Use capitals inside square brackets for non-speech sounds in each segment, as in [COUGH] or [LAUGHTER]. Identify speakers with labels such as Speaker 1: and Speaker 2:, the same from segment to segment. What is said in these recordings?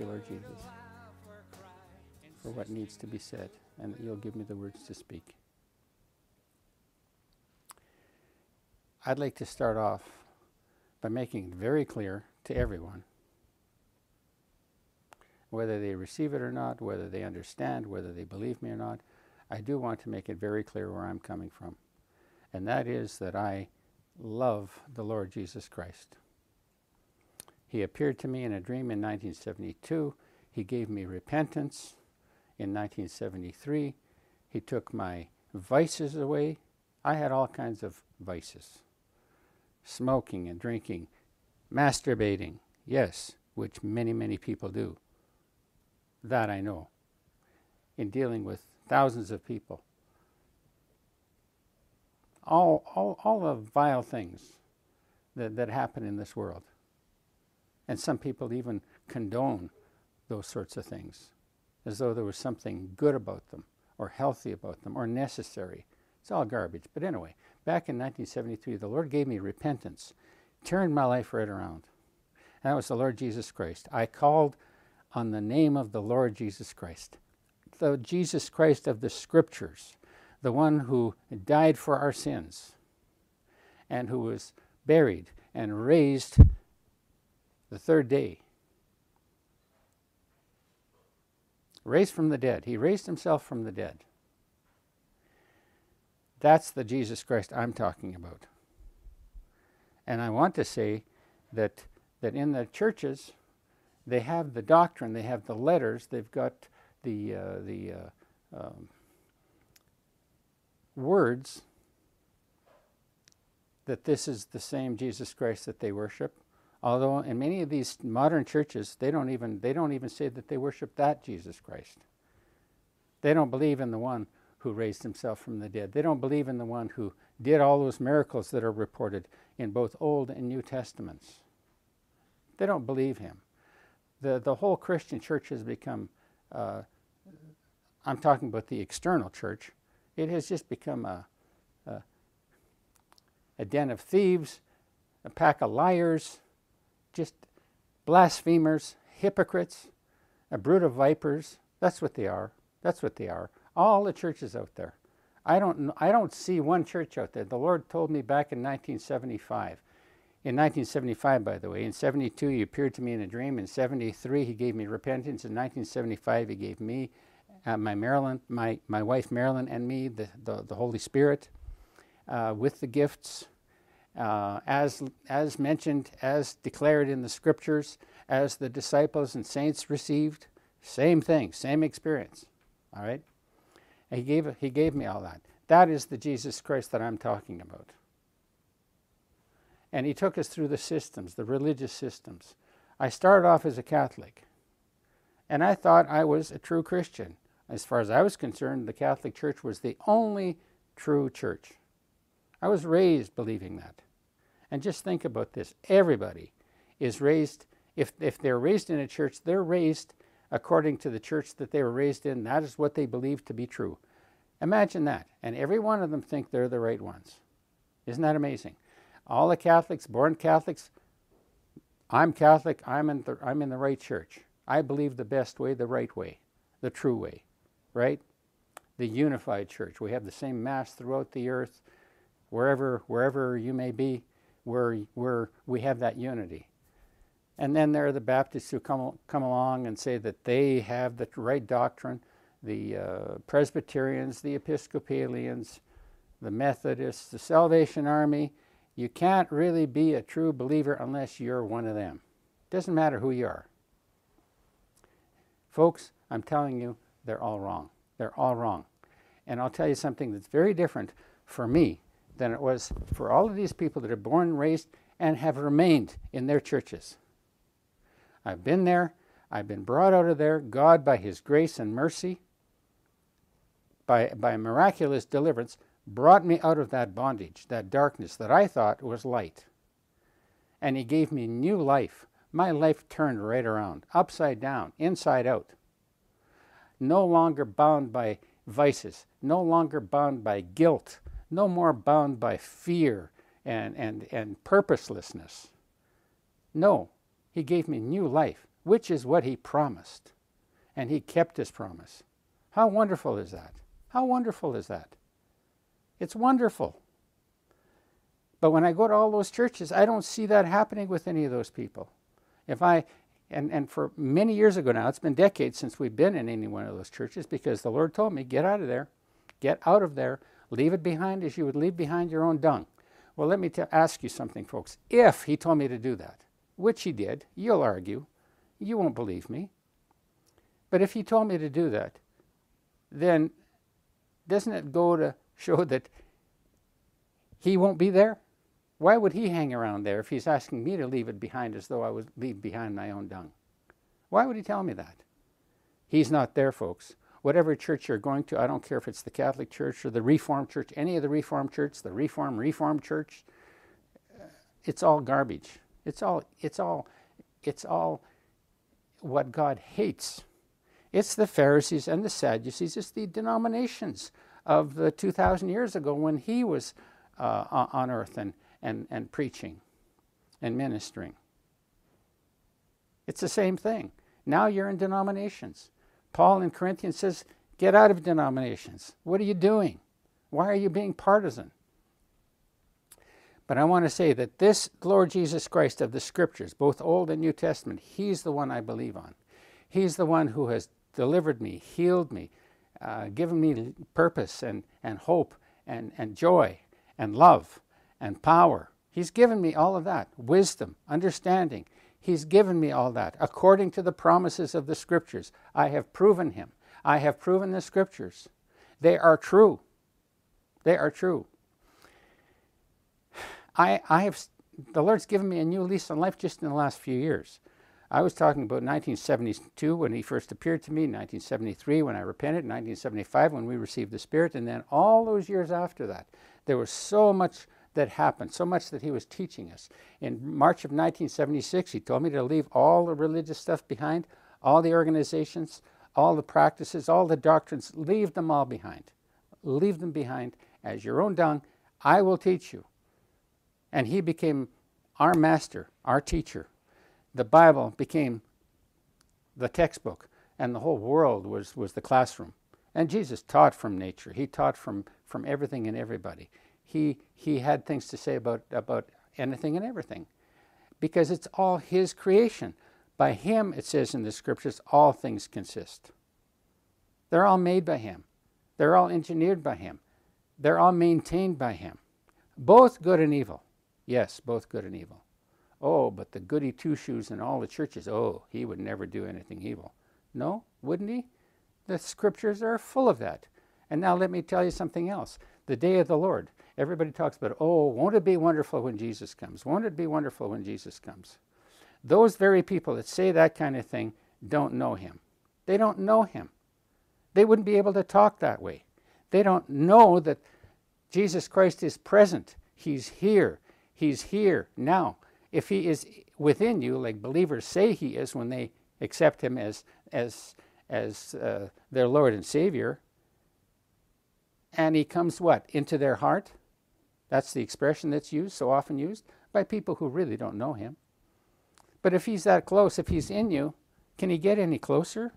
Speaker 1: you, Lord Jesus, for what needs to be said, and that you'll give me the words to speak. I'd like to start off by making it very clear to everyone whether they receive it or not, whether they understand, whether they believe me or not, I do want to make it very clear where I'm coming from. And that is that I love the Lord Jesus Christ. He appeared to me in a dream in 1972. He gave me repentance in 1973. He took my vices away. I had all kinds of vices smoking and drinking, masturbating, yes, which many, many people do. That I know in dealing with thousands of people. All, all, all the vile things that, that happen in this world. And some people even condone those sorts of things as though there was something good about them or healthy about them or necessary. It's all garbage. But anyway, back in 1973, the Lord gave me repentance, turned my life right around. And that was the Lord Jesus Christ. I called on the name of the Lord Jesus Christ, the Jesus Christ of the Scriptures, the one who died for our sins and who was buried and raised the third day. Raised from the dead. He raised himself from the dead. That's the Jesus Christ I'm talking about. And I want to say that, that in the churches, they have the doctrine, they have the letters, they've got the, uh, the uh, um, words that this is the same Jesus Christ that they worship. Although in many of these modern churches, they don't even they don't even say that they worship that Jesus Christ. They don't believe in the one who raised himself from the dead. They don't believe in the one who did all those miracles that are reported in both Old and New Testaments. They don't believe him the, the whole Christian church has become, uh, I'm talking about the external church, it has just become a, a, a den of thieves, a pack of liars, just blasphemers, hypocrites, a brood of vipers. That's what they are. That's what they are. All the churches out there. I don't, I don't see one church out there. The Lord told me back in 1975 in 1975, by the way. In 72, he appeared to me in a dream. In 73, he gave me repentance. In 1975, he gave me, uh, my Marilyn, my, my wife Marilyn, and me the, the, the Holy Spirit uh, with the gifts, uh, as, as mentioned, as declared in the scriptures, as the disciples and saints received. Same thing, same experience. All right? And he gave, he gave me all that. That is the Jesus Christ that I'm talking about. And he took us through the systems, the religious systems. I started off as a Catholic, and I thought I was a true Christian. As far as I was concerned, the Catholic Church was the only true church. I was raised believing that. And just think about this everybody is raised, if, if they're raised in a church, they're raised according to the church that they were raised in. That is what they believe to be true. Imagine that. And every one of them think they're the right ones. Isn't that amazing? all the Catholics, born Catholics, I'm Catholic, I'm in, the, I'm in the right church. I believe the best way, the right way, the true way, right? The unified church. We have the same Mass throughout the earth, wherever, wherever you may be, where, where we have that unity. And then there are the Baptists who come, come along and say that they have the right doctrine, the uh, Presbyterians, the Episcopalians, the Methodists, the Salvation Army, you can't really be a true believer unless you're one of them. Doesn't matter who you are. Folks, I'm telling you, they're all wrong. They're all wrong. And I'll tell you something that's very different for me than it was for all of these people that are born raised and have remained in their churches. I've been there. I've been brought out of there. God, by His grace and mercy, by, by miraculous deliverance, brought me out of that bondage, that darkness that I thought was light. And He gave me new life. My life turned right around, upside down, inside out. No longer bound by vices, no longer bound by guilt, no more bound by fear and, and, and purposelessness. No, He gave me new life. which is what he promised. And he kept his promise. How wonderful is that? How wonderful is that? It's wonderful. But when I go to all those churches, I don't see that happening with any of those people. If I and, and for many years ago now, it's been decades since we've been in any one of those churches because the Lord told me, get out of there. Get out of there. Leave it behind as you would leave behind your own dung. Well, let me ask you something, folks. If he told me to do that, which he did, you'll argue, you won't believe me. But if he told me to do that, then doesn't it go to show that he won't be there? Why would he hang around there if he's asking me to leave it behind as though I would leave behind my own dung? Why would he tell me that? He's not there, folks. Whatever church you're going to, I don't care if it's the Catholic Church or the Reformed Church, any of the Reformed Church, the Reformed Reformed Church, it's all garbage. It's all it's all it's all what God hates. It's the Pharisees and the Sadducees. It's the denominations of the 2,000 years ago when he was uh, on earth and, and, and preaching and ministering. It's the same thing. Now you're in denominations. Paul in Corinthians says, Get out of denominations. What are you doing? Why are you being partisan? But I want to say that this Lord Jesus Christ of the Scriptures, both Old and New Testament, He's the one I believe on. He's the one who has delivered me, healed me, uh, given me purpose and, and hope and, and joy and love and power. He's given me all of that wisdom, understanding. He's given me all that according to the promises of the Scriptures. I have proven Him. I have proven the Scriptures. They are true. They are true. [SIGHS] I, I have, the Lord's given me a new lease on life just in the last few years. I was talking about 1972 when He first appeared to me, 1973 when I repented, 1975 when we received the Spirit, and then all those years after that. There was so much that happened, so much that he was teaching us. In March of 1976, he told me to leave all the religious stuff behind, all the organizations, all the practices, all the doctrines, leave them all behind. Leave them behind as your own dung. I will teach you. And he became our master, our teacher. The Bible became the textbook, and the whole world was, was the classroom. And Jesus taught from nature. He taught from, from everything and everybody he, he had things to say about, about anything and everything because it's all his creation. By him, it says in the scriptures, all things consist. They're all made by him, they're all engineered by him, they're all maintained by him. Both good and evil. Yes, both good and evil. Oh, but the goody two shoes in all the churches, oh, he would never do anything evil. No, wouldn't he? The scriptures are full of that. And now let me tell you something else. The day of the Lord. Everybody talks about, oh, won't it be wonderful when Jesus comes? Won't it be wonderful when Jesus comes? Those very people that say that kind of thing don't know him. They don't know him. They wouldn't be able to talk that way. They don't know that Jesus Christ is present. He's here. He's here now. If he is within you, like believers say he is when they accept him as, as, as uh, their Lord and Savior, and he comes what? Into their heart? That's the expression that's used, so often used, by people who really don't know him. But if he's that close, if he's in you, can he get any closer?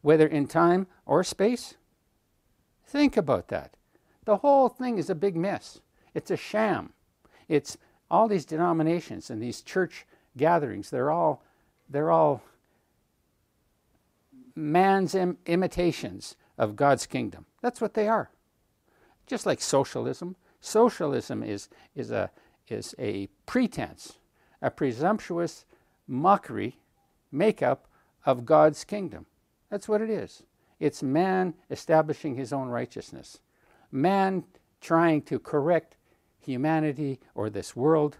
Speaker 1: Whether in time or space? Think about that. The whole thing is a big mess. It's a sham. It's all these denominations and these church gatherings, they're all they're all man's Im- imitations of God's kingdom. That's what they are. Just like socialism, Socialism is, is, a, is a pretense, a presumptuous mockery, makeup of God's kingdom. That's what it is. It's man establishing his own righteousness, man trying to correct humanity or this world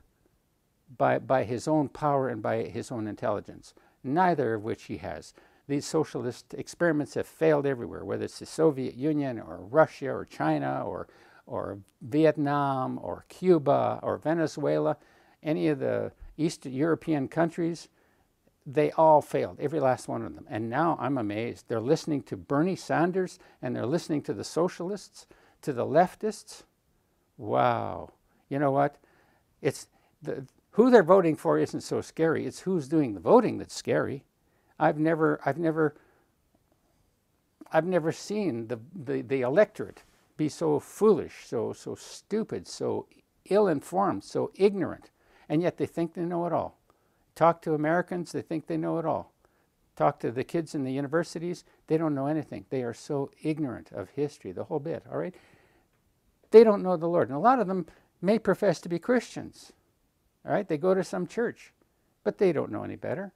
Speaker 1: by, by his own power and by his own intelligence, neither of which he has. These socialist experiments have failed everywhere, whether it's the Soviet Union or Russia or China or, or Vietnam or Cuba or Venezuela, any of the East European countries, they all failed, every last one of them. And now I'm amazed. They're listening to Bernie Sanders and they're listening to the socialists, to the leftists. Wow. You know what? It's the, who they're voting for isn't so scary. It's who's doing the voting that's scary. I've never, I've never, I've never seen the, the, the electorate be so foolish, so, so stupid, so ill informed, so ignorant, and yet they think they know it all. Talk to Americans, they think they know it all. Talk to the kids in the universities, they don't know anything. They are so ignorant of history, the whole bit, all right? They don't know the Lord. And a lot of them may profess to be Christians, all right? They go to some church, but they don't know any better.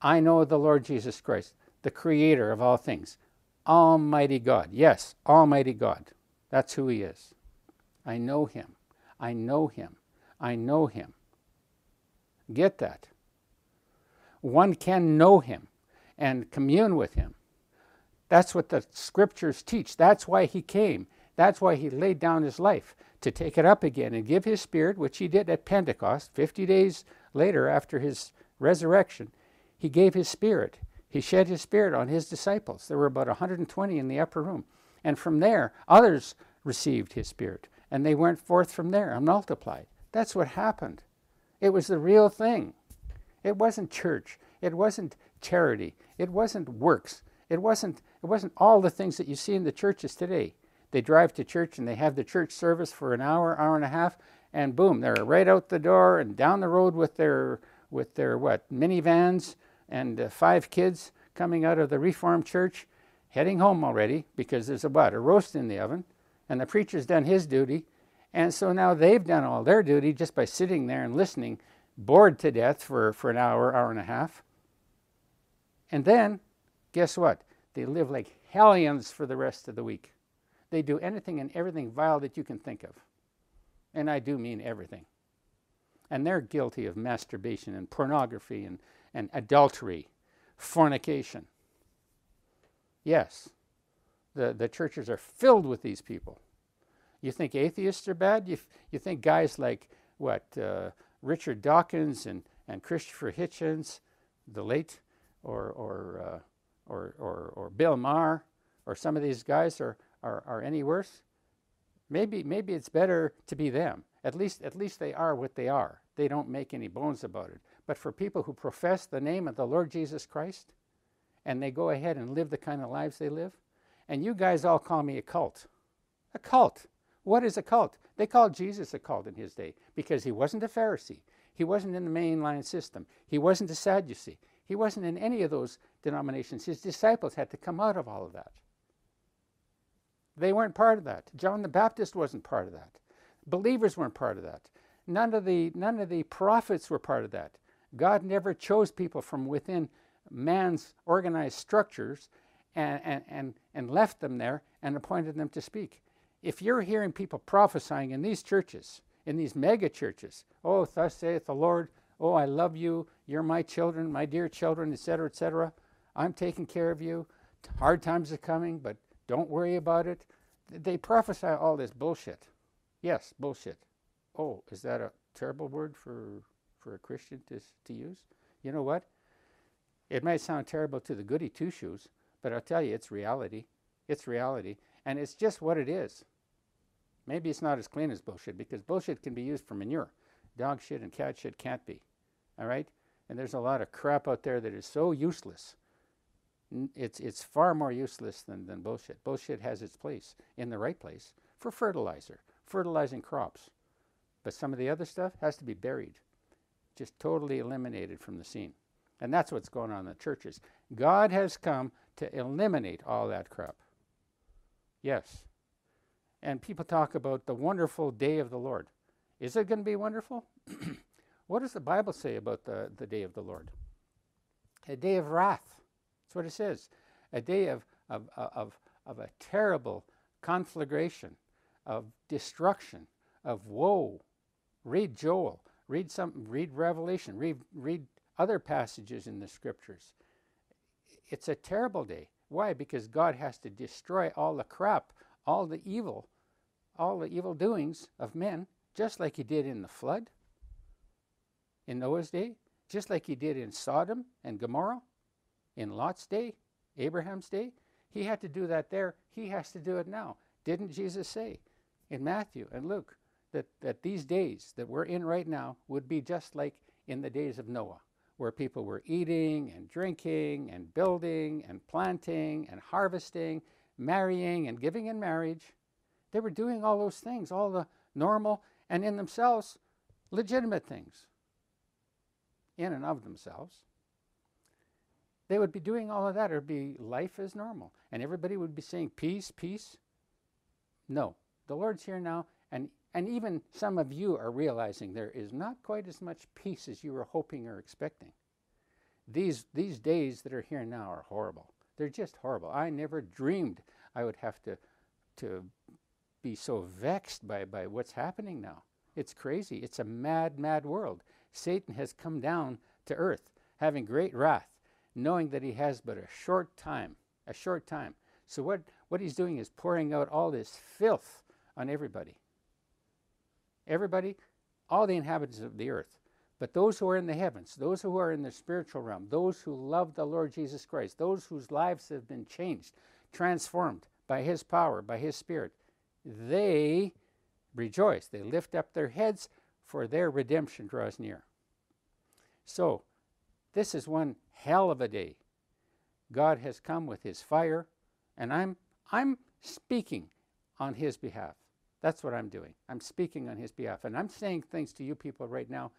Speaker 1: I know the Lord Jesus Christ, the creator of all things. Almighty God. Yes, Almighty God. That's who He is. I know Him. I know Him. I know Him. Get that. One can know Him and commune with Him. That's what the scriptures teach. That's why He came. That's why He laid down His life to take it up again and give His Spirit, which He did at Pentecost, 50 days later after His resurrection. He gave His Spirit he shed his spirit on his disciples. There were about 120 in the upper room. And from there, others received his spirit. And they went forth from there and multiplied. That's what happened. It was the real thing. It wasn't church. It wasn't charity. It wasn't works. It wasn't, it wasn't all the things that you see in the churches today. They drive to church and they have the church service for an hour, hour and a half, and boom, they're right out the door and down the road with their with their what minivans and uh, five kids coming out of the Reformed church, heading home already because there's a what? A roast in the oven, and the preacher's done his duty. And so now they've done all their duty just by sitting there and listening, bored to death for, for an hour, hour and a half. And then, guess what? They live like hellions for the rest of the week. They do anything and everything vile that you can think of. And I do mean everything. And they're guilty of masturbation and pornography and and adultery, fornication. Yes, the, the churches are filled with these people. You think atheists are bad? You, you think guys like, what, uh, Richard Dawkins and, and Christopher Hitchens, the late, or, or, uh, or, or, or Bill Maher, or some of these guys are, are, are any worse? Maybe, maybe it's better to be them. At least, at least they are what they are. They don't make any bones about it. But for people who profess the name of the Lord Jesus Christ and they go ahead and live the kind of lives they live, and you guys all call me a cult. A cult. What is a cult? They called Jesus a cult in his day because he wasn't a Pharisee. He wasn't in the mainline system. He wasn't a Sadducee. He wasn't in any of those denominations. His disciples had to come out of all of that. They weren't part of that. John the Baptist wasn't part of that. Believers weren't part of that. None of the, none of the prophets were part of that. God never chose people from within man's organized structures and, and, and, and left them there and appointed them to speak. If you're hearing people prophesying in these churches, in these mega churches, oh, thus saith the Lord, oh, I love you, you're my children, my dear children, etc., etc., I'm taking care of you, hard times are coming, but don't worry about it. They prophesy all this bullshit. Yes, bullshit. Oh, is that a terrible word for for a Christian to, to use. You know what? It might sound terrible to the goody two shoes, but I'll tell you, it's reality. It's reality. And it's just what it is. Maybe it's not as clean as bullshit because bullshit can be used for manure. Dog shit and cat shit can't be. All right? And there's a lot of crap out there that is so useless. It's, it's far more useless than, than bullshit. Bullshit has its place in the right place for fertilizer, fertilizing crops. But some of the other stuff has to be buried just totally eliminated from the scene. And that's what's going on in the churches. God has come to eliminate all that crap. Yes. And people talk about the wonderful day of the Lord. Is it going to be wonderful? [CLEARS THROAT] what does the Bible say about the, the day of the Lord? A day of wrath. That's what it says. A day of, of, of, of a terrible conflagration, of destruction, of woe. Read Joel. Read some, read Revelation, read, read other passages in the scriptures. It's a terrible day. Why? Because God has to destroy all the crap, all the evil, all the evil doings of men, just like he did in the flood in Noah's day, just like he did in Sodom and Gomorrah, in Lot's day, Abraham's day. He had to do that there. He has to do it now. Didn't Jesus say in Matthew and Luke? That, that these days that we're in right now would be just like in the days of Noah, where people were eating and drinking and building and planting and harvesting, marrying and giving in marriage. They were doing all those things, all the normal and in themselves legitimate things, in and of themselves. They would be doing all of that, or be life as normal. And everybody would be saying, Peace, peace. No, the Lord's here now, and, and even some of you are realizing there is not quite as much peace as you were hoping or expecting. These, these days that are here now are horrible. They're just horrible. I never dreamed I would have to, to be so vexed by, by what's happening now. It's crazy. It's a mad, mad world. Satan has come down to earth, having great wrath, knowing that he has but a short time, a short time. So what, what he's doing is pouring out all this filth on everybody. Everybody, all the inhabitants of the earth. But those who are in the heavens, those who are in the spiritual realm, those who love the Lord Jesus Christ, those whose lives have been changed, transformed by His power, by His Spirit, they rejoice. They lift up their heads, for their redemption draws near. So, this is one hell of a day. God has come with His fire, and I'm, I'm speaking on His behalf. That's what I'm doing. I'm speaking on His behalf. And I'm saying things to you people right now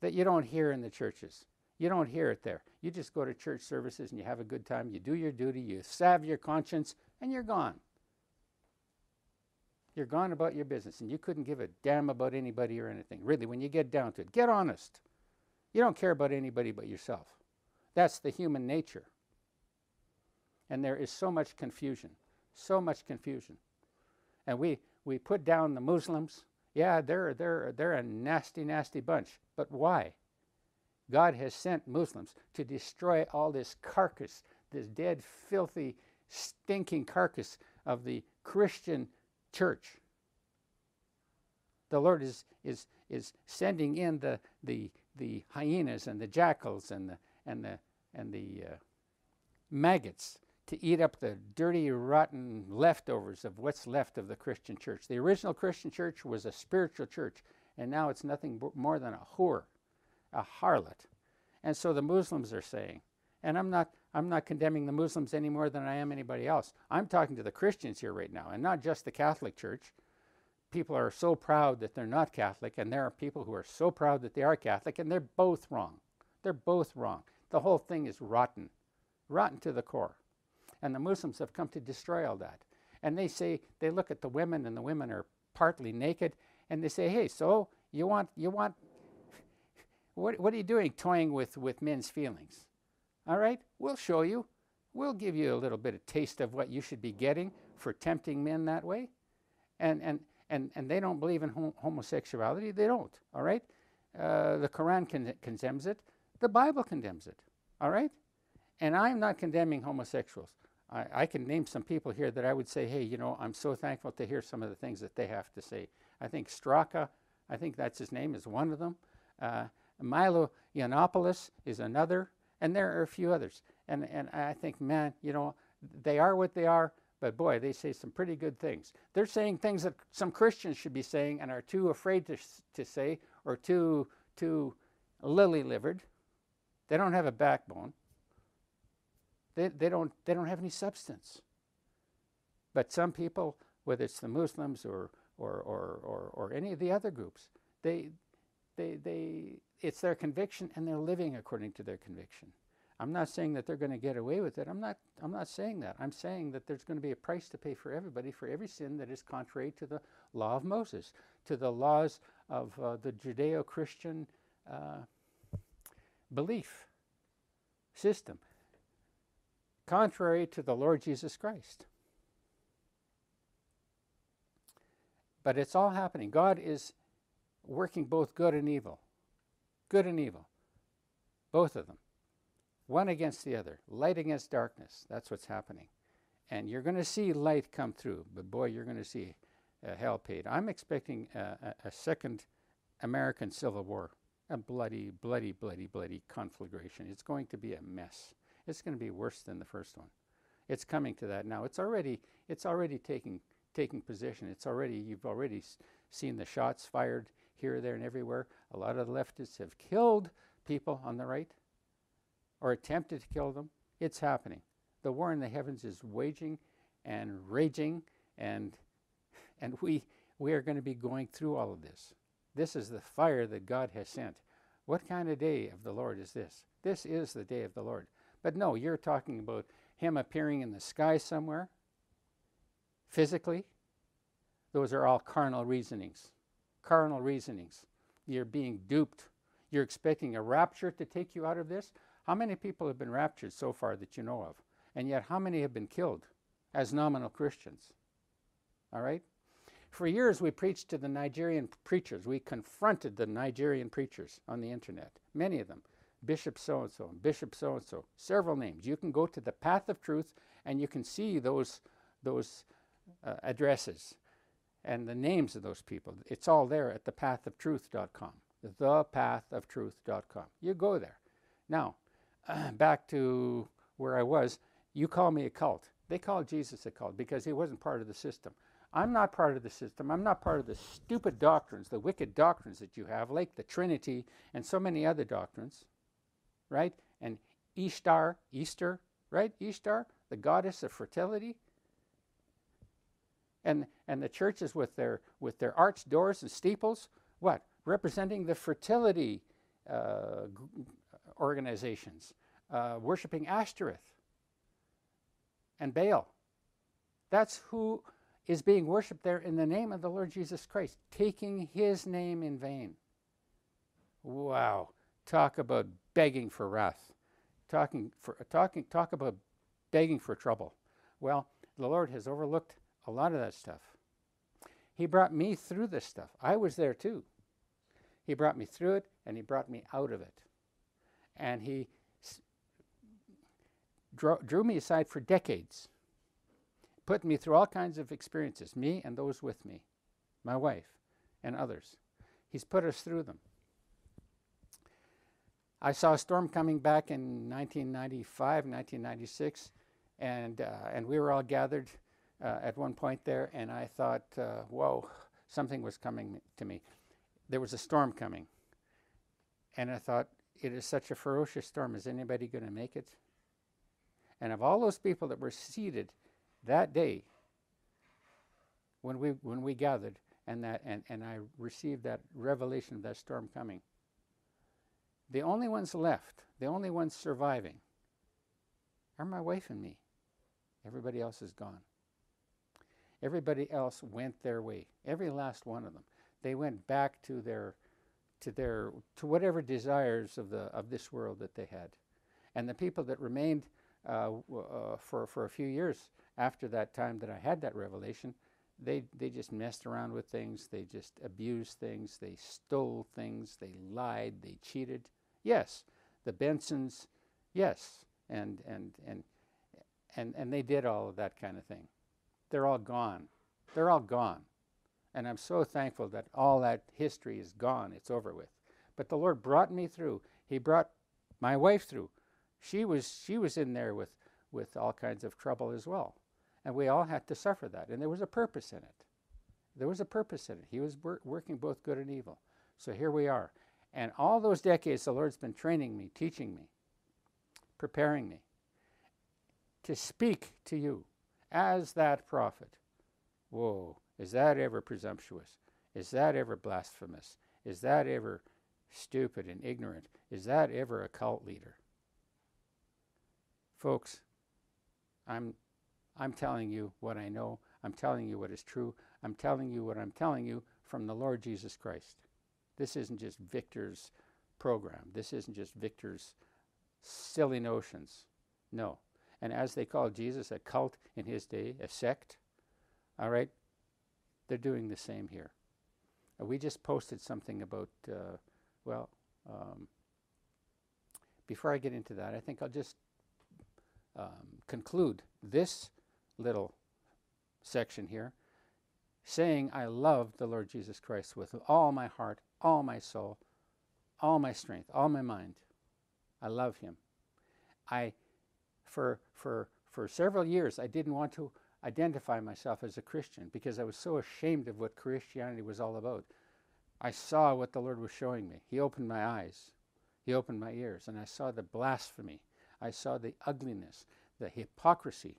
Speaker 1: that you don't hear in the churches. You don't hear it there. You just go to church services and you have a good time. You do your duty, you salve your conscience, and you're gone. You're gone about your business, and you couldn't give a damn about anybody or anything. Really, when you get down to it, get honest. You don't care about anybody but yourself. That's the human nature. And there is so much confusion, so much confusion. And we, we put down the Muslims. Yeah, they're, they're, they're a nasty, nasty bunch. But why? God has sent Muslims to destroy all this carcass, this dead, filthy, stinking carcass of the Christian church. The Lord is, is, is sending in the, the, the hyenas and the jackals and the, and the, and the uh, maggots to eat up the dirty, rotten leftovers of what's left of the Christian church. The original Christian church was a spiritual church and now it's nothing more than a whore, a harlot. And so the Muslims are saying, and I'm not, I'm not condemning the Muslims any more than I am anybody else. I'm talking to the Christians here right now, and not just the Catholic Church. People are so proud that they're not Catholic, and there are people who are so proud that they are Catholic, and they're both wrong. They're both wrong. The whole thing is rotten, rotten to the core. And the Muslims have come to destroy all that. And they say, they look at the women, and the women are partly naked, and they say, "Hey, so you want you want what what are you doing toying with with men's feelings? All right, we'll show you. We'll give you a little bit of taste of what you should be getting for tempting men that way." And and and and they don't believe in hom- homosexuality. They don't. All right, uh, the Quran con- condemns it. The Bible condemns it. All right, and I'm not condemning homosexuals. I, I, can name some people here that I would say, hey, you know, I'm so thankful to hear some of the things that they have to say. I think Straka, I think that's his name, is one of them. Uh, Milo Yiannopoulos is another, and there are a few others. And, and I think, man, you know, they are what they are, but boy, they say some pretty good things. They're saying things that some Christians should be saying and are too afraid to, to say or too, too lily livered. They don't have a backbone. They, they, don't, they don't have any substance. But some people, whether it's the Muslims or, or, or, or, or any of the other groups. They, they, they, it's their conviction and they're living according to their conviction. I'm not saying that they're going to get away with it. I'm not, I'm not saying that. I'm saying that there's going to be a price to pay for everybody for every sin that is contrary to the law of Moses, to the laws of uh, the Judeo Christian uh, belief system, contrary to the Lord Jesus Christ. But it's all happening. God is working both good and evil. Good and evil. Both of them. One against the other. Light against darkness. That's what's happening. And you're going to see light come through, but boy, you're going to see uh, hell paid. I'm expecting a, a second American Civil War. A bloody, bloody, bloody, bloody conflagration. It's going to be a mess. It's going to be worse than the first one. It's coming to that now. It's already, it's already taking taking position. It's already you've already seen the shots fired here, there, and everywhere. A lot of the leftists have killed people on the right or attempted to kill them. It's happening. The war in the heavens is waging and raging, and, and we, we are going to be going through all of this. This is the fire that God has sent. What kind of day of the Lord is this? This is the day of the Lord. But no, you're talking about Him appearing in the sky somewhere, physically. Those are all carnal reasonings. Carnal reasonings. You're being duped. You're expecting a rapture to take you out of this. How many people have been raptured so far that you know of? And yet, how many have been killed as nominal Christians? All right? For years, we preached to the Nigerian preachers. We confronted the Nigerian preachers on the internet, many of them. Bishop so and so, Bishop so and so, several names. You can go to the Path of Truth and you can see those, those uh, addresses and the names of those people. It's all there at thepathoftruth.com. Thepathoftruth.com. You go there. Now, uh, [CLEARS THROAT] back to where I was, you call me a cult. They called Jesus a cult because he wasn't part of the system. I'm not part of the system. I'm not part of the stupid doctrines, the wicked doctrines that you have, like the Trinity and so many other doctrines, right? And Ishtar, Easter, right? Ishtar, the goddess of fertility. And, and the churches with their, with their arched doors and steeples, what? Representing the fertility uh, organizations, uh, worshiping Ashtoreth and Baal. That's who is being worshiped there in the name of the Lord Jesus Christ, taking his name in vain. Wow. Talk about begging for wrath. Talking for talking talk about begging for trouble. Well, the Lord has overlooked a lot of that stuff. He brought me through this stuff. I was there too. He brought me through it and he brought me out of it. And he drew, drew me aside for decades put me through all kinds of experiences, me and those with me, my wife and others. He's put us through them. I saw a storm coming back in 1995, 1996, and, uh, and we were all gathered uh, at one point there, and I thought, uh, whoa, something was coming to me. There was a storm coming. And I thought, it is such a ferocious storm. Is anybody going to make it? And of all those people that were seated that day when we when we gathered and that and, and I received that revelation of that storm coming. The only ones left, the only ones surviving, are my wife and me. Everybody else is gone. Everybody else went their way. Every last one of them. They went back to their to their to whatever desires of the of this world that they had. And the people that remained uh, uh, for, for a few years after that time that I had that revelation, they, they just messed around with things. They just abused things. They stole things. They lied. They cheated. Yes, the Bensons, yes. And, and, and, and, and they did all of that kind of thing. They're all gone. They're all gone. And I'm so thankful that all that history is gone. It's over with. But the Lord brought me through. He brought my wife through. She was, she was in there with, with all kinds of trouble as well. And we all had to suffer that. And there was a purpose in it. There was a purpose in it. He was wor- working both good and evil. So here we are. And all those decades, the Lord's been training me, teaching me, preparing me to speak to you as that prophet. Whoa, is that ever presumptuous? Is that ever blasphemous? Is that ever stupid and ignorant? Is that ever a cult leader? Folks, I'm, I'm telling you what I know. I'm telling you what is true. I'm telling you what I'm telling you from the Lord Jesus Christ. This isn't just Victor's program. This isn't just Victor's silly notions. No. And as they called Jesus a cult in his day, a sect, all right, they're doing the same here. We just posted something about, uh, well, um, before I get into that, I think I'll just um, conclude this little section here saying, I love the Lord Jesus Christ with all my heart, all my soul, all my strength, all my mind. I love him. I, for, for, for several years, I didn't want to identify myself as a Christian because I was so ashamed of what Christianity was all about. I saw what the Lord was showing me. He opened my eyes. He opened my ears, and I saw the blasphemy. I saw the ugliness, the hypocrisy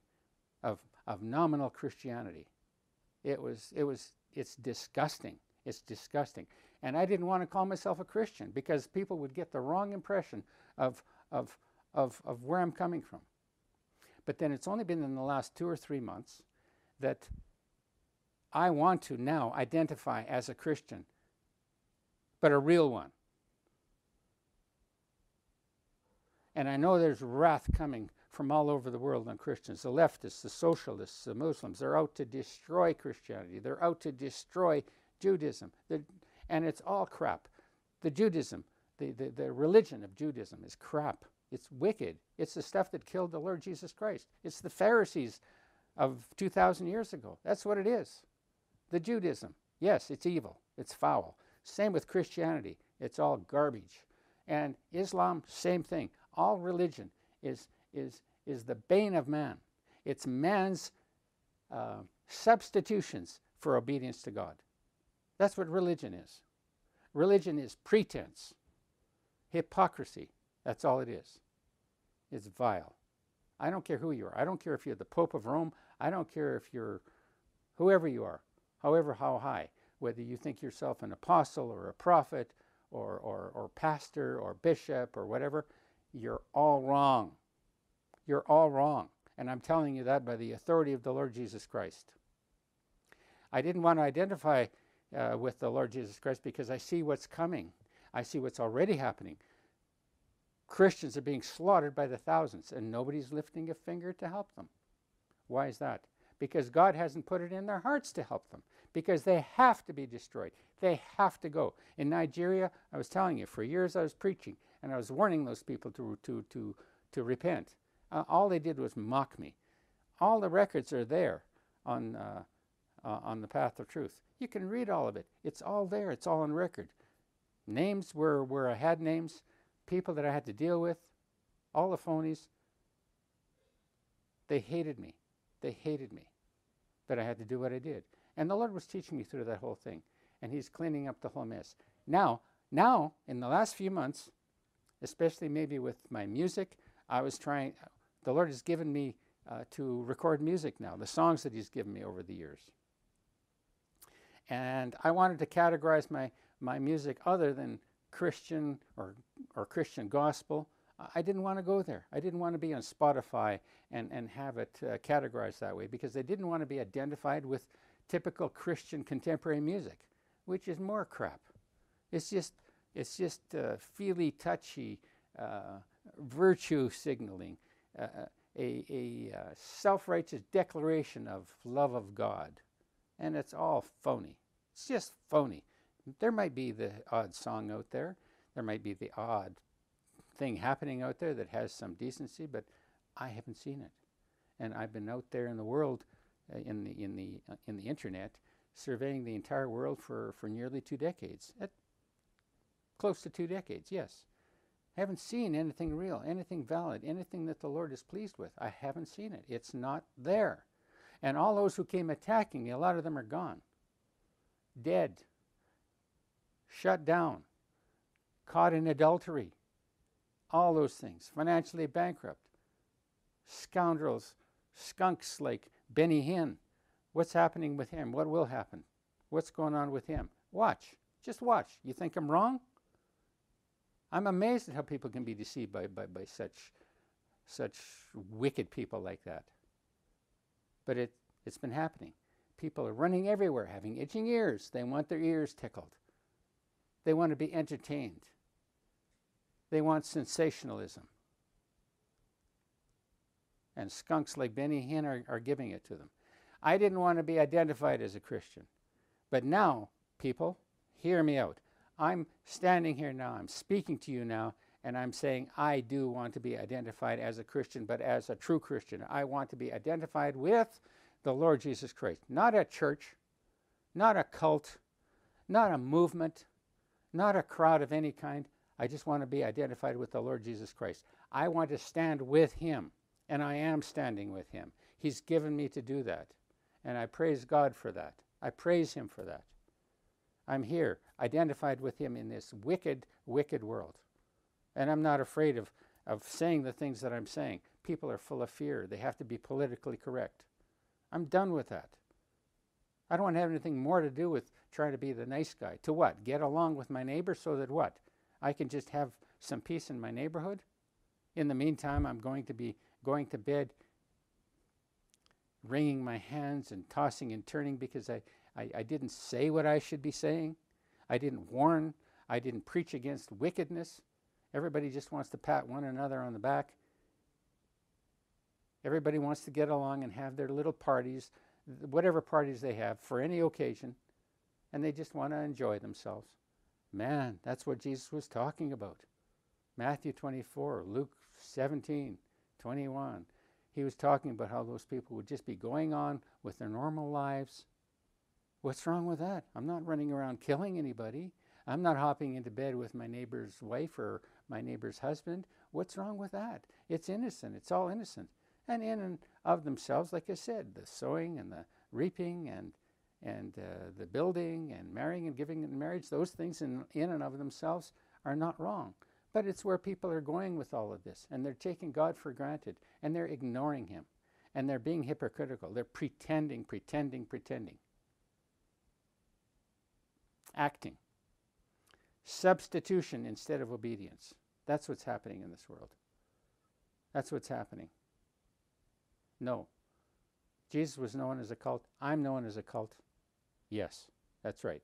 Speaker 1: of, of nominal Christianity. It was, it was, it's disgusting. It's disgusting. And I didn't want to call myself a Christian because people would get the wrong impression of, of, of, of where I'm coming from. But then it's only been in the last two or three months that I want to now identify as a Christian, but a real one. And I know there's wrath coming from all over the world on Christians. The leftists, the socialists, the Muslims, they're out to destroy Christianity. They're out to destroy Judaism. They're, and it's all crap. The Judaism, the, the, the religion of Judaism is crap. It's wicked. It's the stuff that killed the Lord Jesus Christ. It's the Pharisees of 2,000 years ago. That's what it is. The Judaism. Yes, it's evil. It's foul. Same with Christianity. It's all garbage. And Islam, same thing. All religion is, is, is the bane of man. It's man's uh, substitutions for obedience to God. That's what religion is. Religion is pretense, hypocrisy. That's all it is. It's vile. I don't care who you are. I don't care if you're the Pope of Rome. I don't care if you're whoever you are, however, how high, whether you think yourself an apostle or a prophet or, or, or pastor or bishop or whatever, you're all wrong. You're all wrong. And I'm telling you that by the authority of the Lord Jesus Christ. I didn't want to identify uh, with the Lord Jesus Christ because I see what's coming. I see what's already happening. Christians are being slaughtered by the thousands, and nobody's lifting a finger to help them. Why is that? Because God hasn't put it in their hearts to help them, because they have to be destroyed. They have to go. In Nigeria, I was telling you, for years I was preaching, and I was warning those people to, to, to, to repent. Uh, all they did was mock me. All the records are there on, uh, uh, on the path of truth. You can read all of it. It's all there. It's all on record. Names where, where I had names, people that I had to deal with, all the phonies. They hated me. They hated me. But I had to do what I did. And the Lord was teaching me through that whole thing. And He's cleaning up the whole mess. Now, now, in the last few months, especially maybe with my music, I was trying, the Lord has given me uh, to record music now, the songs that He's given me over the years. And I wanted to categorize my, my music other than Christian or, or Christian gospel. I didn't want to go there. I didn't want to be on Spotify and, and have it uh, categorized that way because I didn't want to be identified with typical Christian contemporary music, which is more crap. It's just, it's just uh, feely, touchy, uh, virtue signaling, uh, uh, a, a uh, self righteous declaration of love of God and it's all phony. It's just phony. There might be the odd song out there, there might be the odd thing happening out there that has some decency, but I haven't seen it. And I've been out there in the world, uh, in the in the uh, in the internet, surveying the entire world for for nearly two decades. At close to two decades, yes. I haven't seen anything real, anything valid, anything that the Lord is pleased with. I haven't seen it. It's not there. And all those who came attacking me, a lot of them are gone, dead, shut down, caught in adultery, all those things, financially bankrupt, scoundrels, skunks like Benny Hinn. What's happening with him? What will happen? What's going on with him? Watch. Just watch. You think I'm wrong? I'm amazed at how people can be deceived by, by, by such, such wicked people like that. But it, it's been happening. People are running everywhere, having itching ears. They want their ears tickled. They want to be entertained. They want sensationalism. And skunks like Benny Hinn are, are giving it to them. I didn't want to be identified as a Christian. But now, people, hear me out. I'm standing here now, I'm speaking to you now, and I'm saying I do want to be identified as a Christian, but as a true Christian. I want to be identified with the Lord Jesus Christ, not a church, not a cult, not a movement, not a crowd of any kind. I just want to be identified with the Lord Jesus Christ. I want to stand with Him, and I am standing with Him. He's given me to do that, and I praise God for that. I praise Him for that. I'm here, identified with Him in this wicked, wicked world And I'm not afraid of, of saying the things that I'm saying. People are full of fear. They have to be politically correct. I'm done with that. I don't want to have anything more to do with trying to be the nice guy. To what? Get along with my neighbor so that what? I can just have some peace in my neighborhood? In the meantime, I'm going to be going to bed wringing my hands and tossing and turning because I, I, I, didn't say what I should be saying. I didn't warn. I didn't preach against wickedness. Everybody just wants to pat one another on the back. Everybody wants to get along and have their little parties, whatever parties they have for any occasion, and they just want to enjoy themselves. Man, that's what Jesus was talking about. Matthew 24, Luke 17, 21. He was talking about how those people would just be going on with their normal lives. What's wrong with that? I'm not running around killing anybody. I'm not hopping into bed with my neighbor's wife or my neighbor's husband. What's wrong with that? It's innocent. It's all innocent. And in and of themselves, like I said, the sowing and the reaping and and uh, the building and marrying and giving in marriage, those things in, in and of themselves are not wrong. But it's where people are going with all of this, and they're taking God for granted, and they're ignoring Him, and they're being hypocritical. They're pretending, pretending, pretending. Acting. Substitution instead of obedience. That's what's happening in this world. That's what's happening. No. Jesus was known as a cult. I'm known as a cult. Yes, that's right.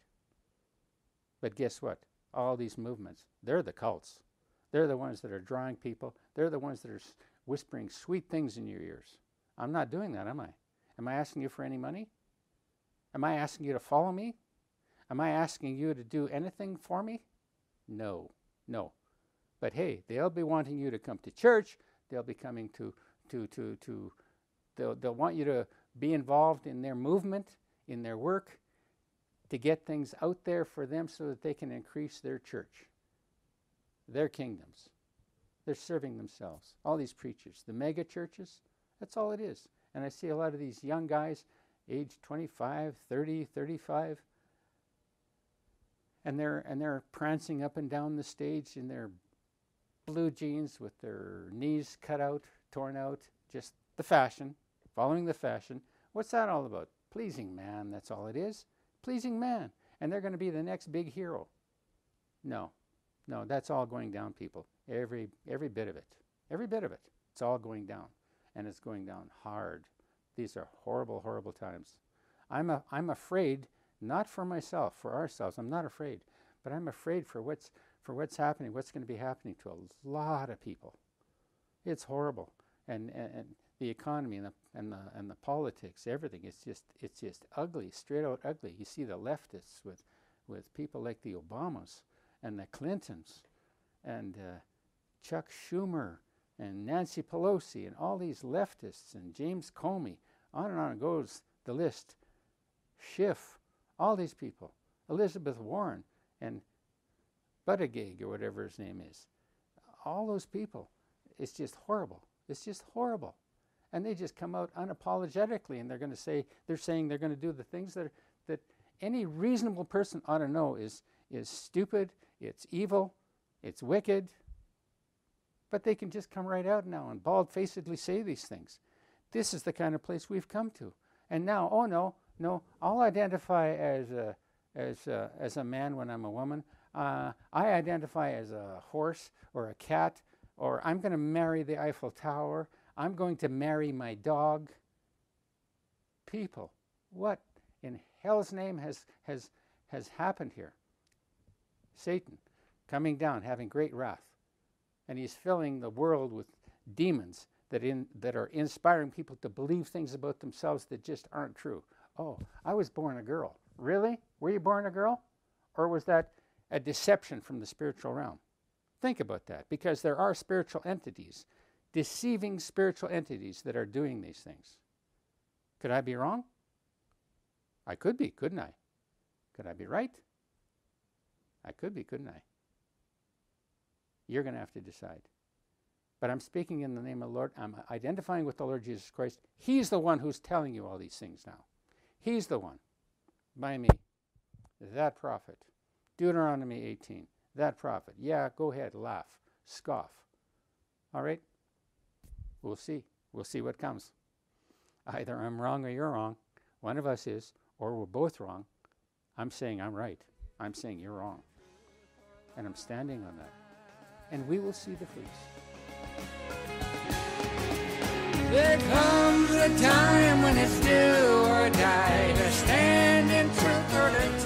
Speaker 1: But guess what? All these movements, they're the cults. They're the ones that are drawing people. They're the ones that are whispering sweet things in your ears. I'm not doing that, am I? Am I asking you for any money? Am I asking you to follow me? Am I asking you to do anything for me? No, no. But hey, they'll be wanting you to come to church. They'll be coming to, to, to, to they'll, they'll want you to be involved in their movement, in their work, to get things out there for them so that they can increase their church their kingdoms. They're serving themselves. All these preachers, the mega churches, that's all it is. And I see a lot of these young guys, age 25, 30, 35, and they're and they're prancing up and down the stage in their blue jeans with their knees cut out, torn out, just the fashion, following the fashion. What's that all about? Pleasing man, that's all it is. Pleasing man. And they're going to be the next big hero. No, no, that's all going down, people. Every every bit of it. Every bit of it. It's all going down. And it's going down hard. These are horrible, horrible times. I'm a, I'm afraid, not for myself, for ourselves. I'm not afraid, but I'm afraid for what's for what's happening, what's going to be happening to a lot of people. It's horrible. And, and, and the economy and the, and the and the politics, everything. It's just it's just ugly, straight out ugly. You see the leftists with with people like the Obamas and the Clintons and uh, Chuck Schumer and Nancy Pelosi and all these leftists and James Comey, on and on goes the list. Schiff, all these people, Elizabeth Warren and Buttigieg or whatever his name is, all those people, it's just horrible. It's just horrible. And they just come out unapologetically and they're going to say, they're saying they're going to do the things that, that any reasonable person ought to know is is stupid, it's evil, it's wicked. But they can just come right out now and bald facedly say these things. This is the kind of place we've come to. And now, oh no, no, I'll identify as a, as a, as a man when I'm a woman. Uh, I identify as a horse or a cat, or I'm going to marry the Eiffel Tower. I'm going to marry my dog. People, what in hell's name has, has, has happened here? Satan, coming down, having great wrath. And he's filling the world with demons that, in, that are inspiring people to believe things about themselves that just aren't true. Oh, I was born a girl. Really? Were you born a girl? Or was that a deception from the spiritual realm? Think about that, because there are spiritual entities, deceiving spiritual entities that are doing these things. Could I be wrong? I could be, couldn't I? Could I be right? I could be, couldn't I? You're going to have to decide. But I'm speaking in the name of the Lord. I'm identifying with the Lord Jesus Christ. He's the one who's telling you all these things now. He's the one. By me. That prophet. Deuteronomy 18. That prophet. Yeah, go ahead, laugh. scoff. All right? We'll see. We'll see what comes. Either I'm wrong or you're wrong. One of us is, or we're both wrong. I'm saying I'm right. I'm saying you're wrong. And I'm standing on that. And we will see the fruits.
Speaker 2: There comes a time when it's do or die to stand in truth or to